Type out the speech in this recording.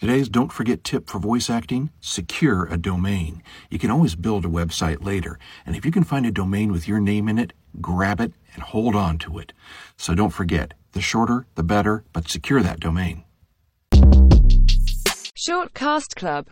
Today's don't forget tip for voice acting secure a domain. You can always build a website later, and if you can find a domain with your name in it, grab it and hold on to it. So don't forget the shorter, the better, but secure that domain. Shortcast Club